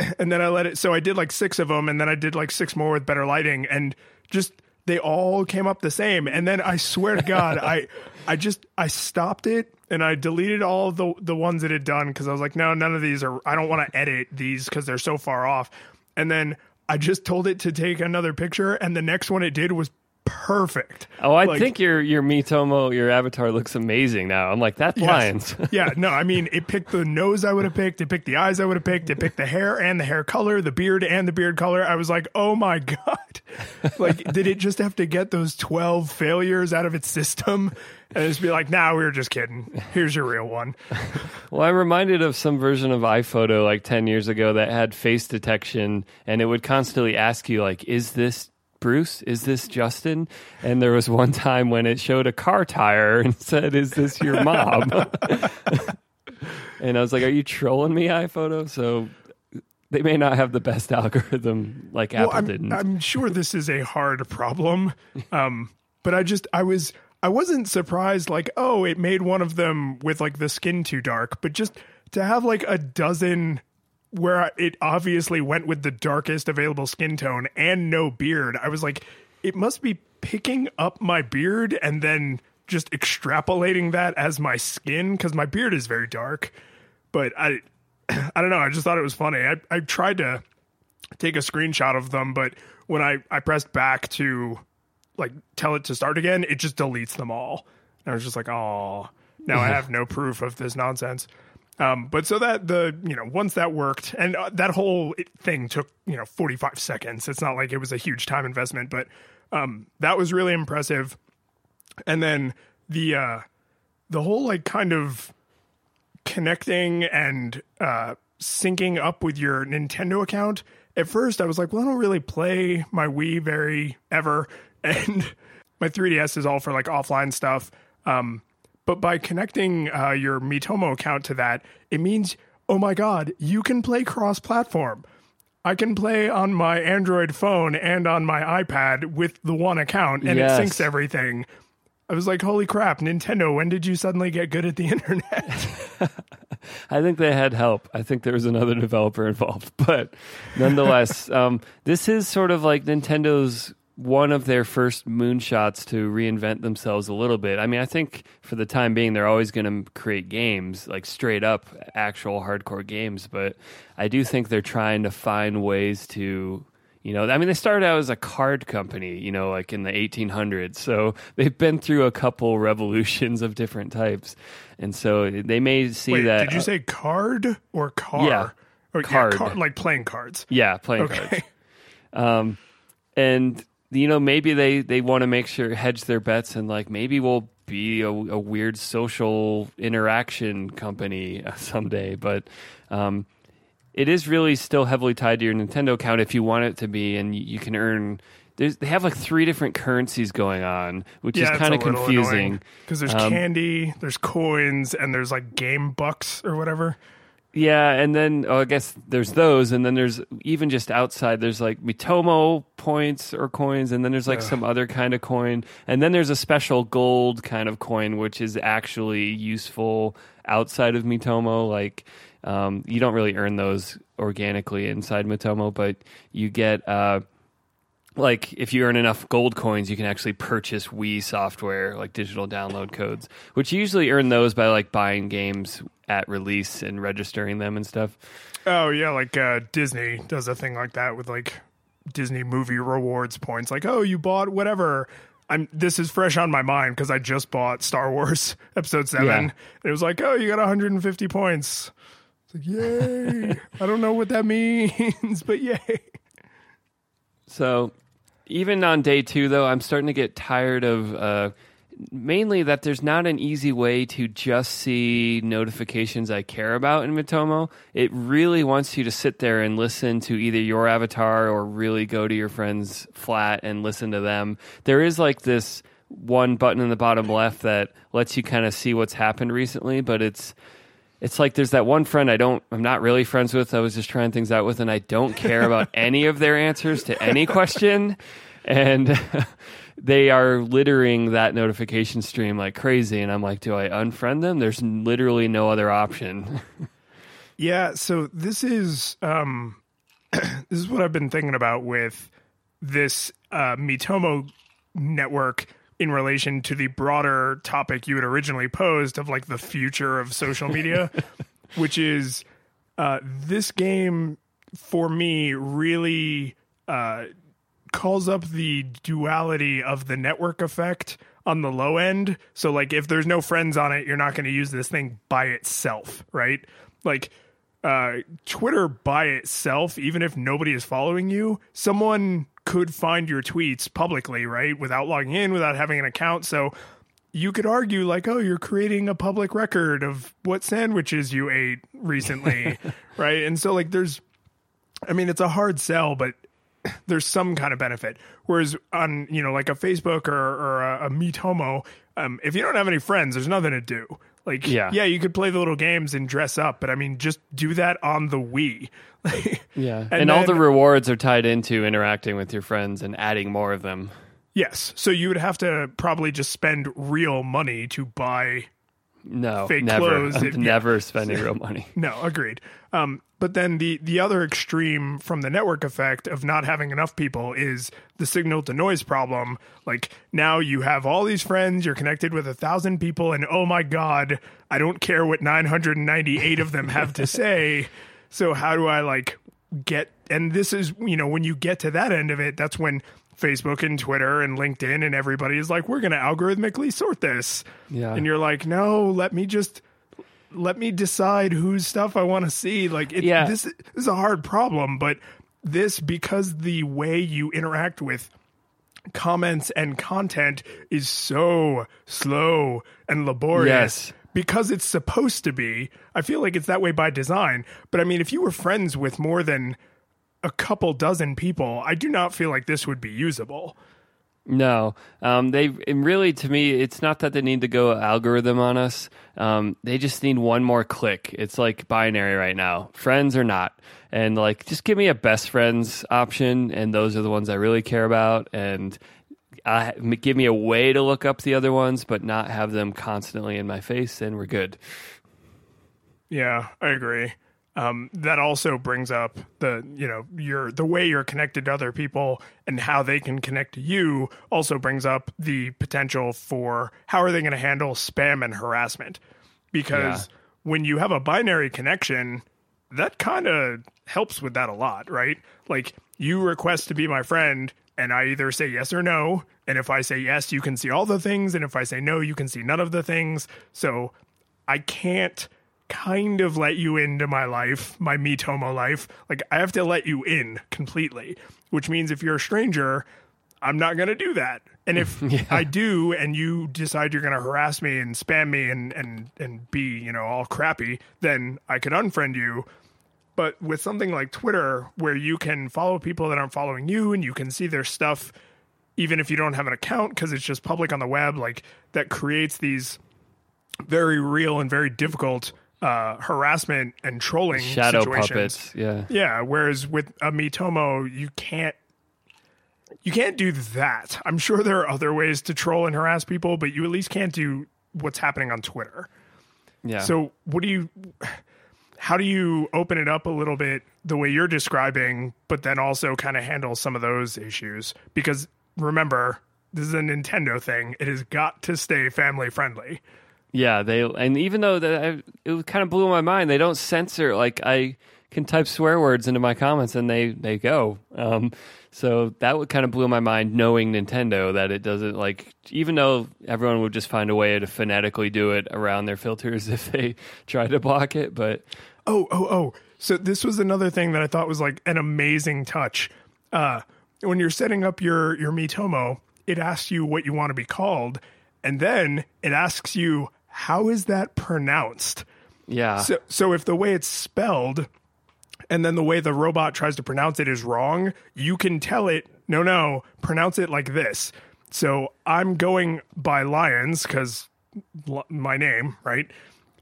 <clears throat> and then I let it, so I did like six of them and then I did like six more with better lighting and just, they all came up the same. And then I swear to God, I, <laughs> I just, I stopped it and I deleted all the, the ones that had done because I was like, no, none of these are, I don't want to edit these because they're so far off. And then I just told it to take another picture and the next one it did was perfect. Oh, I Like- think your your Miitomo, your avatar looks amazing now. I'm like, that blinds. <laughs> yeah, no, I mean, it picked the nose I would have picked, it picked the eyes I would have picked, it picked the hair and the hair color, the beard and the beard color. I was like, oh my God. <laughs> Like, did it just have to get those 12 failures out of its system and just be like, nah, we were just kidding. Here's your real one. <laughs> Well, I'm reminded of some version of iPhoto like 10 years ago that had face detection and it would constantly ask you like, is this Bruce? Is this Justin? And there was one time when it showed a car tire and <laughs> said, is this your mom? <laughs> and I was like, are you trolling me, iPhoto? So they may not have the best algorithm like Apple I'm, didn't. I'm sure this is a hard problem. Um, but I just, I was, I wasn't surprised like, oh, it made one of them with like the skin too dark, but just to have like a dozen where it obviously went with the darkest available skin tone and no beard, I was like, it must be picking up my beard and then just extrapolating that as my skin because my beard is very dark. But I, <clears throat> I don't know. I just thought it was funny. I, I tried to take a screenshot of them, but when I, I pressed back to like tell it to start again, it just deletes them all. And I was just like, oh, now I <laughs> have no proof of this nonsense. Um, but so that the you know once that worked and uh, that whole thing took you know 45 seconds. It's not like it was a huge time investment, but um, that was really impressive. And then the uh, the whole like kind of connecting and uh, syncing up with your Nintendo account. At first, I was like, well, I don't really play my Wii very ever, <laughs> and my 3DS is all for like offline stuff. Um, but by connecting uh, your Miitomo account to that, it means, oh my God, you can play cross platform. I can play on my Android phone and on my iPad with the one account, and Yes. it syncs everything. I was like, holy crap, Nintendo, when did you suddenly get good at the <laughs> internet? <laughs> I think they had help. I think there was another <laughs> developer involved, but nonetheless, um, this is sort of like Nintendo's one of their first moonshots to reinvent themselves a little bit. I mean, I think for the time being, they're always going to create games like straight up actual hardcore games, but I do think they're trying to find ways to. You know, I mean, they started out as a card company, you know, like in the 1800s. So <laughs> they've been through a couple <laughs> revolutions of different types. And so they may see Wait, that. did you say card or car? Yeah, or, card. car- like playing cards. Yeah, playing Okay. cards. Um, and you know, maybe they they want to make sure hedge their bets and like maybe we'll be a, a weird social interaction company <laughs> someday. But um, it is really still heavily tied to your Nintendo account if you want it to be, and you, you can earn. There's, they have like three different currencies going on, which is kind of confusing. because there's Um, candy, there's coins, and there's like game bucks or whatever. Yeah, and then oh, I guess there's those, and then there's even just outside. There's like Miitomo points or coins, and then there's like Ugh. some other kind of coin, and then there's a special gold kind of coin, which is actually useful outside of Miitomo. Like um, you don't really earn those organically inside Miitomo, but you get. Uh, like if you earn enough gold coins, you can actually purchase Wii software, like digital download codes, which you usually earn those by like buying games at release and registering them and stuff. Oh yeah, like uh, Disney does a thing like that with like Disney movie rewards points. Like, oh, you bought whatever. I'm. This is fresh on my mind because I just bought Star Wars <laughs> Episode Seven. Yeah. It was like, oh, you got 150 points. It's like, yay! <laughs> I don't know what that means, <laughs> but yay! So even on day two, though, I'm starting to get tired of uh, mainly that there's not an easy way to just see notifications I care about in Miitomo. It really wants you to sit there and listen to either your avatar or really go to your friend's flat and listen to them. There is like this one button in the bottom left that lets you kind of see what's happened recently, but it's it's like there's that one friend I don't I'm not really friends with. I was just trying things out with and I don't care about <laughs> any of their answers to any question and <laughs> they are littering that notification stream like crazy and I'm like do I unfriend them? There's literally no other option. <laughs> Yeah, so this is um <clears throat> this is what I've been thinking about with this uh Miitomo network in relation to the broader topic you had originally posed of like the future of social media, <laughs> which is uh this game for me really uh calls up the duality of the network effect on the low end. So like if there's no friends on it, you're not going to use this thing by itself, right? Like uh Twitter by itself, even if nobody is following you, someone could find your tweets publicly, right? Without logging in, without having an account. So you could argue like, oh, you're creating a public record of what sandwiches you ate recently, <laughs> right? And so like there's I mean, it's a hard sell, but there's some kind of benefit. Whereas on you know like a Facebook or, or a, a Miitomo, um, if you don't have any friends, there's nothing to do. Like Yeah. yeah, you could play the little games and dress up, but I mean, just do that on the Wii. <laughs> Yeah. And And, all the rewards are tied into interacting with your friends and adding more of them. yes, so you would have to probably just spend real money to buy. No, Fake never. clothes, I'm it- never spending real money. <laughs> No, agreed. Um, but then the the other extreme from the network effect of not having enough people is the signal to noise problem. Like now you have all these friends, you're connected with a thousand people, and oh my god, I don't care what 998 of them have to <laughs> say. So how do I like get? And this is you know when you get to that end of it, that's when Facebook and Twitter and LinkedIn and everybody is like, we're going to algorithmically sort this. Yeah. And you're like, no, let me just let me decide whose stuff I want to see. Like, it, Yeah. this, this is a hard problem, but this because the way you interact with comments and content is so slow and laborious. Yes. Because it's supposed to be. I feel like it's that way by design. But I mean, if you were friends with more than a couple dozen people, I do not feel like this would be usable. No, um, they really to me, it's not that they need to go algorithm on us. Um, they just need one more click. It's like binary right now, friends or not, and like just give me a best friends option, and those are the ones I really care about, and I, give me a way to look up the other ones, but not have them constantly in my face, and we're good. Yeah, I agree. Um, that also brings up the you know your the way you're connected to other people and how they can connect to you. Also brings up the potential for how are they going to handle spam and harassment? Because when you have a binary connection, that kind of helps with that a lot, right? Like you request to be my friend, and I either say yes or no. And if I say yes, you can see all the things, and if I say no, you can see none of the things. So I can't kind of let you into my life, my Miitomo life. Like I have to let you in completely, which means if you're a stranger, I'm not going to do that. And if <laughs> I do and you decide you're going to harass me and spam me and and and be, you know, all crappy, then I could unfriend you. But with something like Twitter where you can follow people that aren't following you and you can see their stuff even if you don't have an account because it's just public on the web, like that creates these very real and very difficult uh, harassment and trolling Shadow situations. puppets. Yeah. Yeah, whereas with a Miitomo, you can't you can't do that. I'm sure there are other ways to troll and harass people, but you at least can't do what's happening on Twitter. Yeah. So, what do you how do you open it up a little bit the way you're describing, but then also kind of handle some of those issues? Because remember, this is a Nintendo thing. It has got to stay family friendly. Yeah, they and even though that it kind of blew my mind, they don't censor. Like I can type swear words into my comments and they they go. Um, so that would kind of blew my mind, knowing Nintendo that it doesn't like. Even though everyone would just find a way to phonetically do it around their filters <laughs> if they tried to block it, but Oh, oh, oh. So this was another thing that I thought was like an amazing touch. Uh, when you're setting up your your Miitomo, it asks you what you want to be called, and then it asks you how is that pronounced. yeah, So, so if the way it's spelled and then the way the robot tries to pronounce it is wrong, you can tell it, no, no, pronounce it like this. So I'm going by Lions because l- my name, right?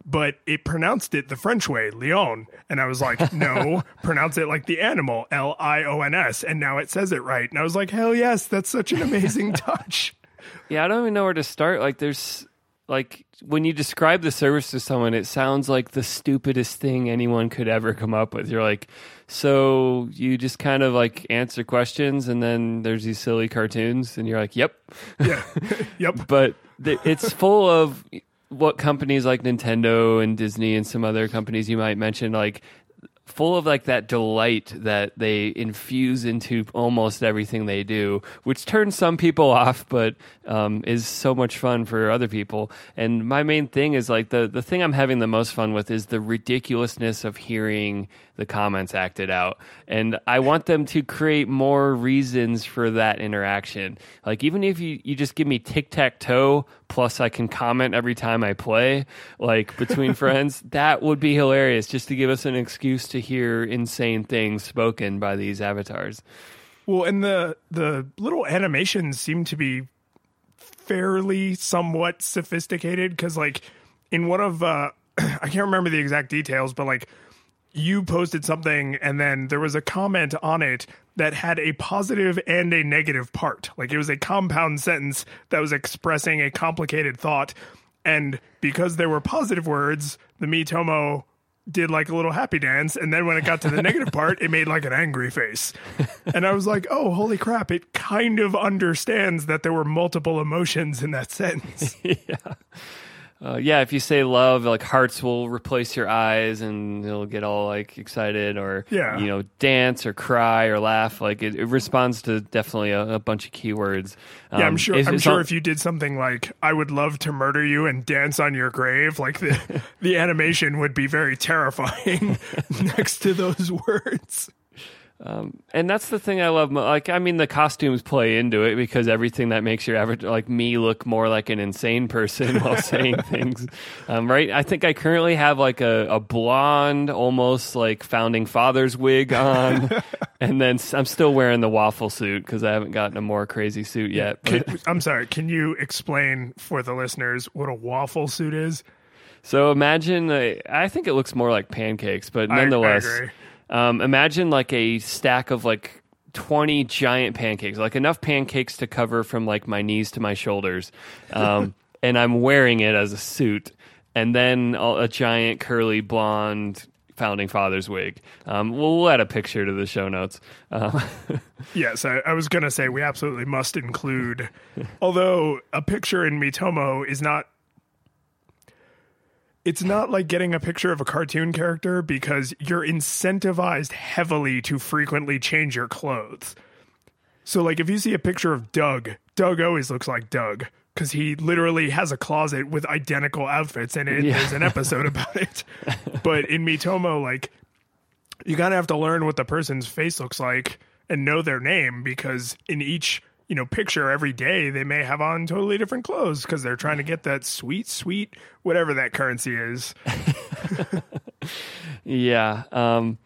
But it pronounced it the French way, Lion. And I was like, no, <laughs> pronounce it like the animal, L I O N S. And now it says it right. And I was like, hell yes, that's such an amazing <laughs> touch. Yeah, I don't even know where to start. Like, there's like when you describe the service to someone, it sounds like the stupidest thing anyone could ever come up with. You're like, so you just kind of like answer questions, and then there's these silly cartoons, and you're like, yep. Yeah. <laughs> yep. But th- it's full of what companies like Nintendo and Disney and some other companies you might mention, like full of like that delight that they infuse into almost everything they do, which turns some people <laughs> off, but um, is so much fun for other people. And my main thing is like the the thing I'm having the most fun with is the ridiculousness of hearing the comments acted out, and I want them to create more reasons for that interaction. Like even if you you just give me tic tac toe plus I can comment every time I play, like between <laughs> friends, that would be hilarious just to give us an excuse to hear insane things spoken by these avatars. Well, and the the little animations seem to be fairly somewhat sophisticated because, like, in one of uh, <clears throat> I can't remember the exact details, but like you posted something and then there was a comment on it that had a positive and a negative part. Like it was a compound sentence that was expressing a complicated thought. And because there were positive words, the Miitomo did like a little happy dance. And then when it got to the <laughs> negative part, it made like an angry face. And I was like, oh, holy crap. It kind of understands that there were multiple emotions in that sentence. <laughs> yeah. Uh, yeah, if you say love, like hearts will replace your eyes, and it'll get all like excited, or Yeah. you know, dance or cry or laugh. Like it, it responds to definitely a, a bunch of keywords. Yeah, I'm Um, sure. it's- I'm sure all- if you did something like "I would love to murder you" and dance on your grave, like the <laughs> the animation would be very terrifying <laughs> next to those words. And that's the thing I love. Like, I mean, the costumes play into it because everything that makes your average, like me, look more like an insane person <laughs> while saying <laughs> things. Um, right? I think I currently have like a, a blonde, almost like founding fathers wig on, <laughs> and then I'm still wearing the waffle suit because I haven't gotten a more crazy suit yet. But, Can- I'm sorry. Can you explain for the listeners what a waffle suit is? so imagine, uh, I think it looks more like pancakes, but I- I nonetheless, agree. Um, imagine like a stack of like 20 giant pancakes, like enough pancakes to cover from like my knees to my shoulders. Um, <laughs> and I'm wearing it as a suit. And then a, giant curly blonde founding father's wig. Um, we'll, we'll add a picture to the show notes. Um, <laughs> Yes, I, I was going to say we absolutely must include. although a picture in Miitomo is not. It's not like getting a picture of a cartoon character because you're incentivized heavily to frequently change your clothes. So, like, if you see a picture of Doug, Doug always looks like Doug because he literally has a closet with identical outfits in it. Yeah. There's an episode about it. <laughs> But in Miitomo, like, you kind of have to learn what the person's face looks like and know their name because in each you know picture every day they may have on totally different clothes because they're trying to get that sweet sweet whatever that currency is <laughs> Yeah. Um,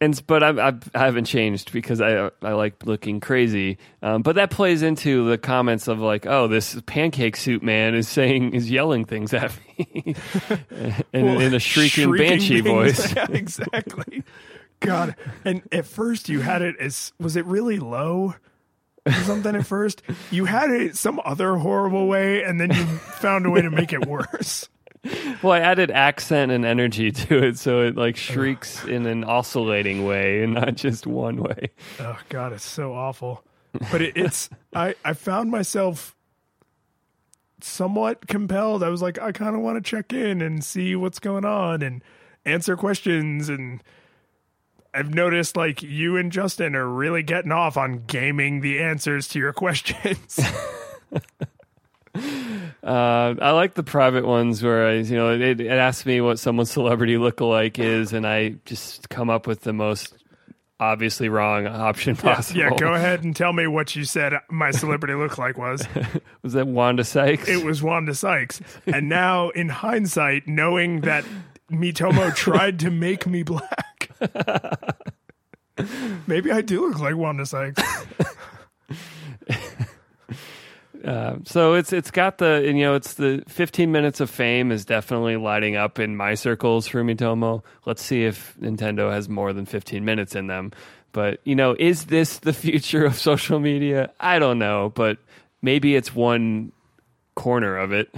and but I, I, I haven't changed because I I like looking crazy. Um, but that plays into the comments of like, oh, this pancake suit man is saying is yelling things at me <laughs> in, Well, in a shrieking, shrieking banshee <laughs> voice. Yeah, exactly. God. And at first you had it as was it really low? Or something at first. You had it some other horrible way, and then you found a way to make it worse. <laughs> Well, I added accent and energy to it, so it like shrieks in an oscillating way and not just one way. Oh God, it's so awful. But it, it's I I found myself somewhat compelled. I was like, I kind of want to check in and see what's going on and answer questions. And I've noticed like you and Justin are really getting off on gaming the answers to your <laughs> questions. <laughs> Uh, I like the private ones where I, you know, it, it asks me what someone's celebrity lookalike is, and I just come up with the most obviously wrong option possible. yeah, go ahead <laughs> and tell me what you said my celebrity look like was. Was that Wanda Sykes? It was Wanda Sykes. And now, in hindsight, knowing that Miitomo tried to make me black, <laughs> maybe I do look like Wanda Sykes. <laughs> Uh, so it's it's got the and, you know it's the 15 minutes of fame is definitely lighting up in my circles for Miitomo. Let's see if Nintendo has more than 15 minutes in them. But you know, is this the <laughs> future of social media? I don't know, but maybe it's one corner of it.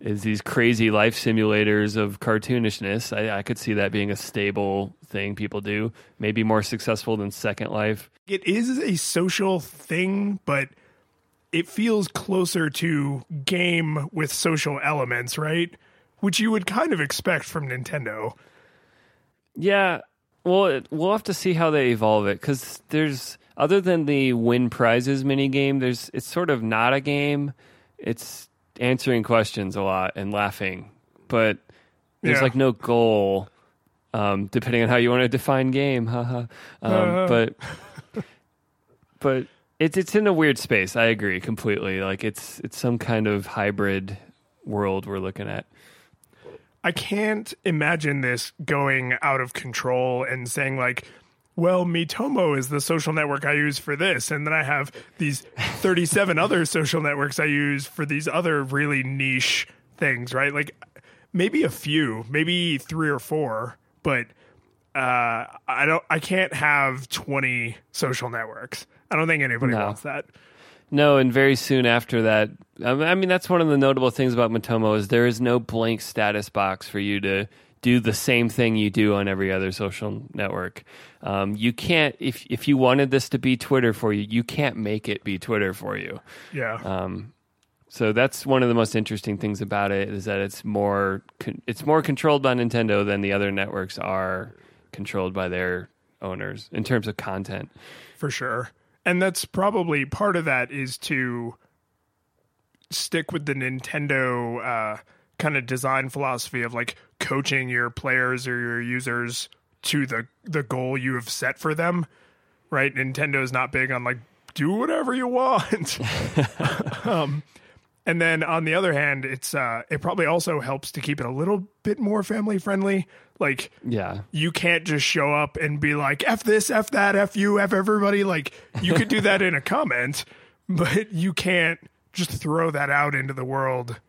Is these crazy life simulators of cartoonishness? I, I could see that being a stable thing people do. Maybe more successful than Second Life. It is a social thing, but it feels closer to game with social elements, right? Which you would kind of expect from Nintendo. Yeah, well, it, we'll have to see how they evolve it because there's other than the win prizes mini game. There's it's sort of not a game. It's answering questions a lot and laughing, but there's Yeah. like no goal. Um, depending on how you want to define game, <laughs> haha. Um, <laughs> but but it's it's in a weird space. I agree completely. Like it's it's some kind of hybrid world we're looking at. I can't imagine this going out of control and saying like, well, Miitomo is the social network I use for this, and then I have these 37 <laughs> other social networks I use for these other really niche things, right? Like maybe a few, maybe three or four, but uh, I don't. I can't have 20 social networks. I don't think anybody No. wants that. No, and very soon after that, I mean, that's one of the notable things about Miitomo is there is no blank status box for you to do the same thing you do on every other social network. Um, you can't if if you wanted this to be Twitter for you, you can't make it be Twitter for you. Yeah. Um, so that's one of the most interesting things about it is that it's more con- it's more controlled by Nintendo than the other networks are controlled by their owners in terms of content. for sure. And that's probably part of that is to stick with the Nintendo uh, kind of design philosophy of like coaching your players or your users to the the goal you have set for them. Right? Nintendo's not big on like do whatever you want. <laughs> um, and then on the other hand, it's uh, it probably also helps to keep it a little bit more family friendly. Like Yeah. you can't just show up and be like f this f that f you f everybody like you could do that in a comment <laughs> but you can't just throw that out into the world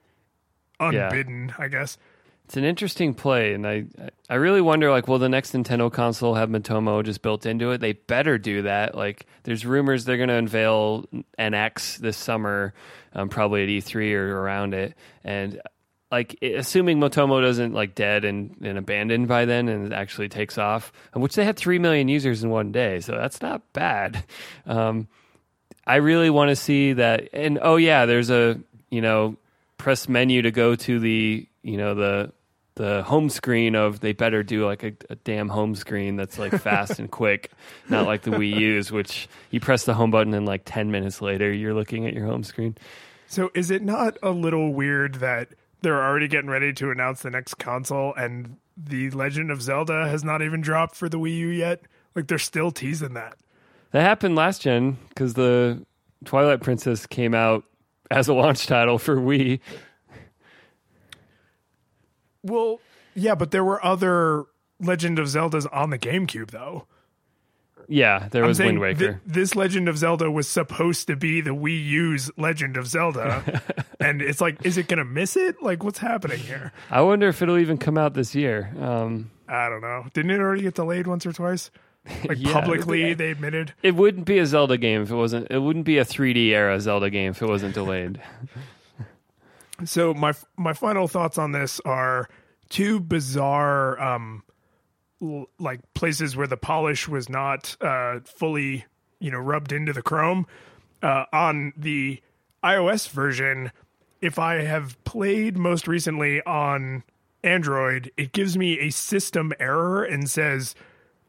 unbidden i guess It's an interesting play, and I I really wonder like, will the next Nintendo console have Miitomo just built into it? They better do that. Like, there's rumors they're going to unveil NX this summer, um, probably at E3 or around it, and like assuming Miitomo doesn't like dead and, and abandoned by then and it actually takes off, which they had three million users in one day, so that's not bad. Um, I really want to see that. And oh yeah, there's a you know press menu to go to the you know the the home screen of they better do like a, a damn home screen that's like fast and quick, <laughs> not like the Wii U's, which you press the home button and like ten minutes later you're looking at your home screen. so is it not a little weird that they're already getting ready to announce the next console and the legend of zelda has not even dropped for the wii u yet like they're still teasing that That happened last gen because the Twilight Princess came out as a launch title for Wii. Well, yeah, but there were other Legend of Zelda's on the GameCube though. Yeah, there was Wind Waker. this Legend of Zelda was supposed to be the Wii U's Legend of Zelda, <laughs> and it's like, is it gonna miss it? Like, what's happening here? I wonder if it'll even come out this year. Um, I don't know. Didn't it already get delayed once or twice? <laughs> Like Yeah, publicly, yeah. they admitted. it wouldn't be a Zelda game if it wasn't. It wouldn't be a 3D era Zelda game if it wasn't delayed. <laughs> So my my final thoughts on this are two bizarre, um, l- like places where the polish was not uh, fully, you know, rubbed into the Chrome. Uh, on the iOS version, if I have played most recently on Android, it gives me a system error and says.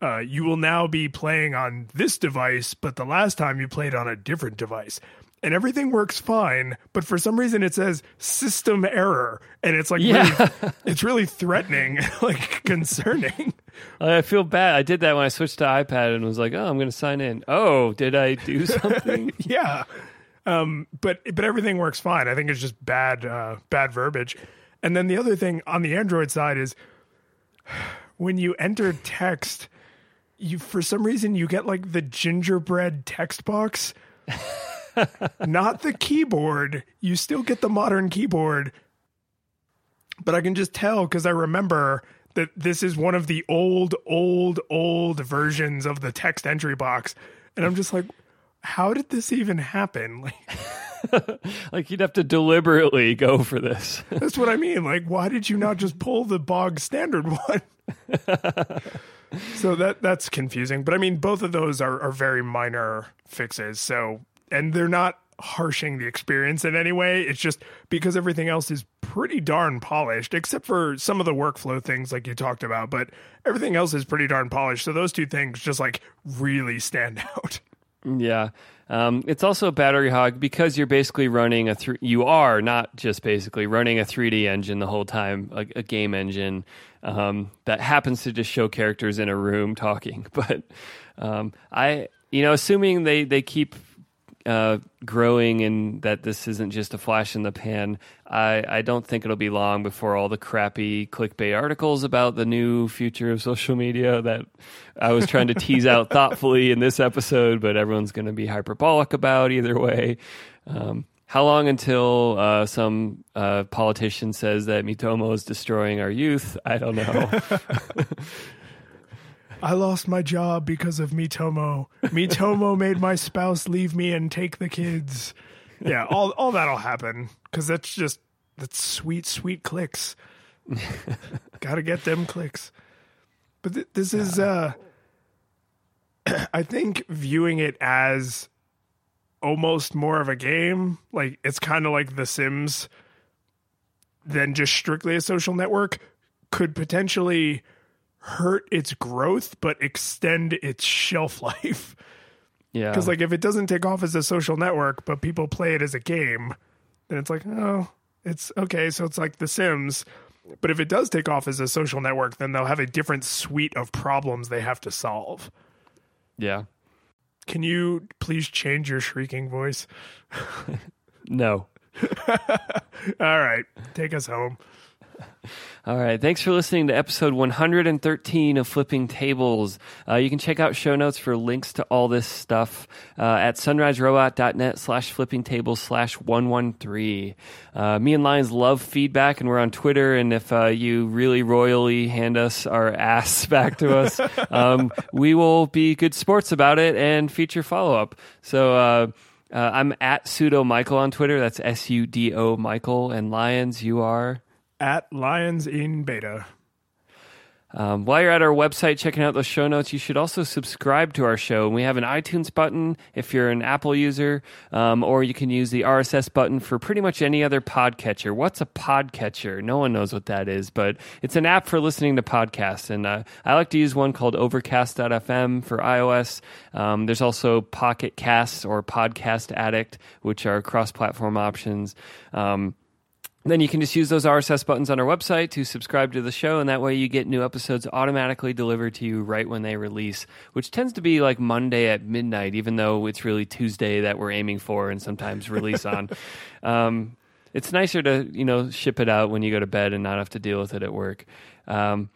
Uh, you will now be playing on this device, but the last time you played on a different device. And everything works fine, but for some reason it says system error, and it's like Yeah. really, <laughs> it's really threatening, <laughs> like concerning. I feel bad. I did that when I switched to iPad and was like, "Oh, I'm going to sign in." Oh, did I do <laughs> something? yeah, um, but but everything works fine. I think it's just bad uh, bad verbiage. And then the other thing on the Android side is <sighs> when you enter text, you for some reason you get like the gingerbread text box. <laughs> not the keyboard. You still get the modern keyboard. But I can just tell because I remember that this is one of the old, old, old versions of the text entry box. And I'm just like, how did this even happen? <laughs> Like, like you'd have to deliberately go for this. that's what I mean. Like, why did you not just pull the bog standard one? <laughs> so that that's confusing. But I mean, both of those are, are very minor fixes. So, and they're not harshing the experience in any way. It's just because everything else is pretty darn polished, except for some of the workflow things like you talked about. But everything else is pretty darn polished. So those two things just like really stand <laughs> out. Yeah. Um, it's also a battery hog because you're basically running a th- you are not just basically running a 3D engine the whole time, a, a game engine um, that happens to just show characters in a room talking. <laughs> But um, I, you know, assuming they they keep uh, growing and that this isn't just a flash in the pan, I, I don't think it'll be long before all the crappy clickbait articles about the new future of social media that I was trying to tease out <laughs> thoughtfully in this episode, but everyone's going to be hyperbolic about either way. Um, how long until uh, some uh, politician says that Miitomo is destroying our youth? I don't know. <laughs> I lost my job because of Miitomo. Miitomo made my spouse leave me and take the kids. Yeah, all all that'll happen because that's just that's sweet, sweet clicks. <laughs> Got to get them clicks. But th- this is, uh <clears throat> I think, viewing it as almost more of a game. Like it's kind of like The Sims than just strictly a social network could potentially hurt its growth but extend its shelf <laughs> life yeah. because like if it doesn't take off as a social network but people play it as a game then it's like oh it's okay so it's like the sims but if it does take off as a social network then they'll have a different suite of problems they have to solve yeah. Can you please change your shrieking voice No. <laughs> all right take us home <laughs> All right. Thanks for listening to episode 113 of Flipping Tables. Uh, you can check out show notes for links to all this stuff uh, at sunriserobot.net slash flipping tables slash 113. Uh, me and Lions love feedback, and we're on Twitter. And if uh, you really royally hand us our <laughs> ass back to us, um, we will be good sports about it and feature follow up. So, uh, uh, I'm at sudo Michael on Twitter. That's S U D O Michael. And Lions, you are. At lions in beta Um, while you're at our website checking out those show notes, you should also subscribe to our show. We have an iTunes button if you're an Apple user, um, or you can use the RSS button for pretty much any other podcatcher. What's a podcatcher? No one knows what that is, but it's an app for listening to podcasts. And uh, I like to use one called Overcast.fm for iOS. Um, there's also Pocket Casts or Podcast Addict, which are cross platform options. Um, then you can just use those RSS buttons on our website to subscribe to the show, and that way you get new episodes automatically delivered to you right when they release, which tends to be like Monday at midnight, even though it's really Tuesday that we're aiming for and sometimes release on. <laughs> Um, it's nicer to you know ship it out when you go to bed and not have to deal with it at work. Um,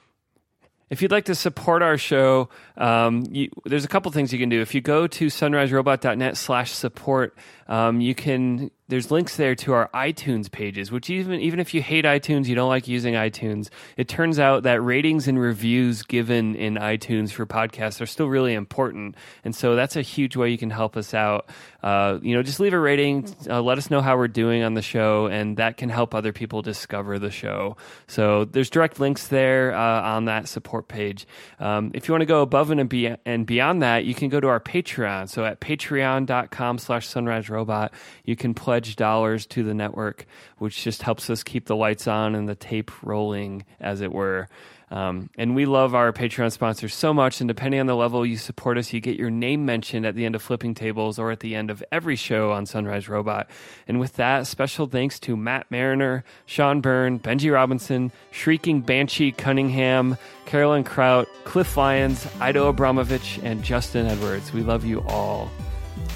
If you'd like to support our show, um, you, there's a couple things you can do. If you go to sunriserobot.net slash support, um, you can there's links there to our iTunes pages, which even even if you hate iTunes, you don't like using iTunes, it turns out that ratings and reviews given in iTunes for podcasts are still really important, and so that's a huge way you can help us out. Uh, you know, just leave a rating, uh, let us know how we're doing on the show, and that can help other people discover the show. So there's direct links there uh, on that support page. Um, if you want to go above and, be- and beyond that, you can go to our Patreon. So at patreon.com/slash sunrise robot, you can play pledge dollars to the network, which just helps us keep the lights on and the tape rolling, as it were. Um, and we love our Patreon sponsors so much. And depending on the level you support us, you get your name mentioned at the end of Flipping Tables or at the end of every show on Sunrise Robot. And with that, special thanks to Matt Mariner, Sean Byrne, Benji Robinson, Shrieking Banshee Cunningham, Carolyn Kraut, Cliff Lyons, Ido Abramovich, and Justin Edwards. We love you all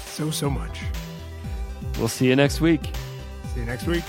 so, so much. We'll see you next week. See you next week.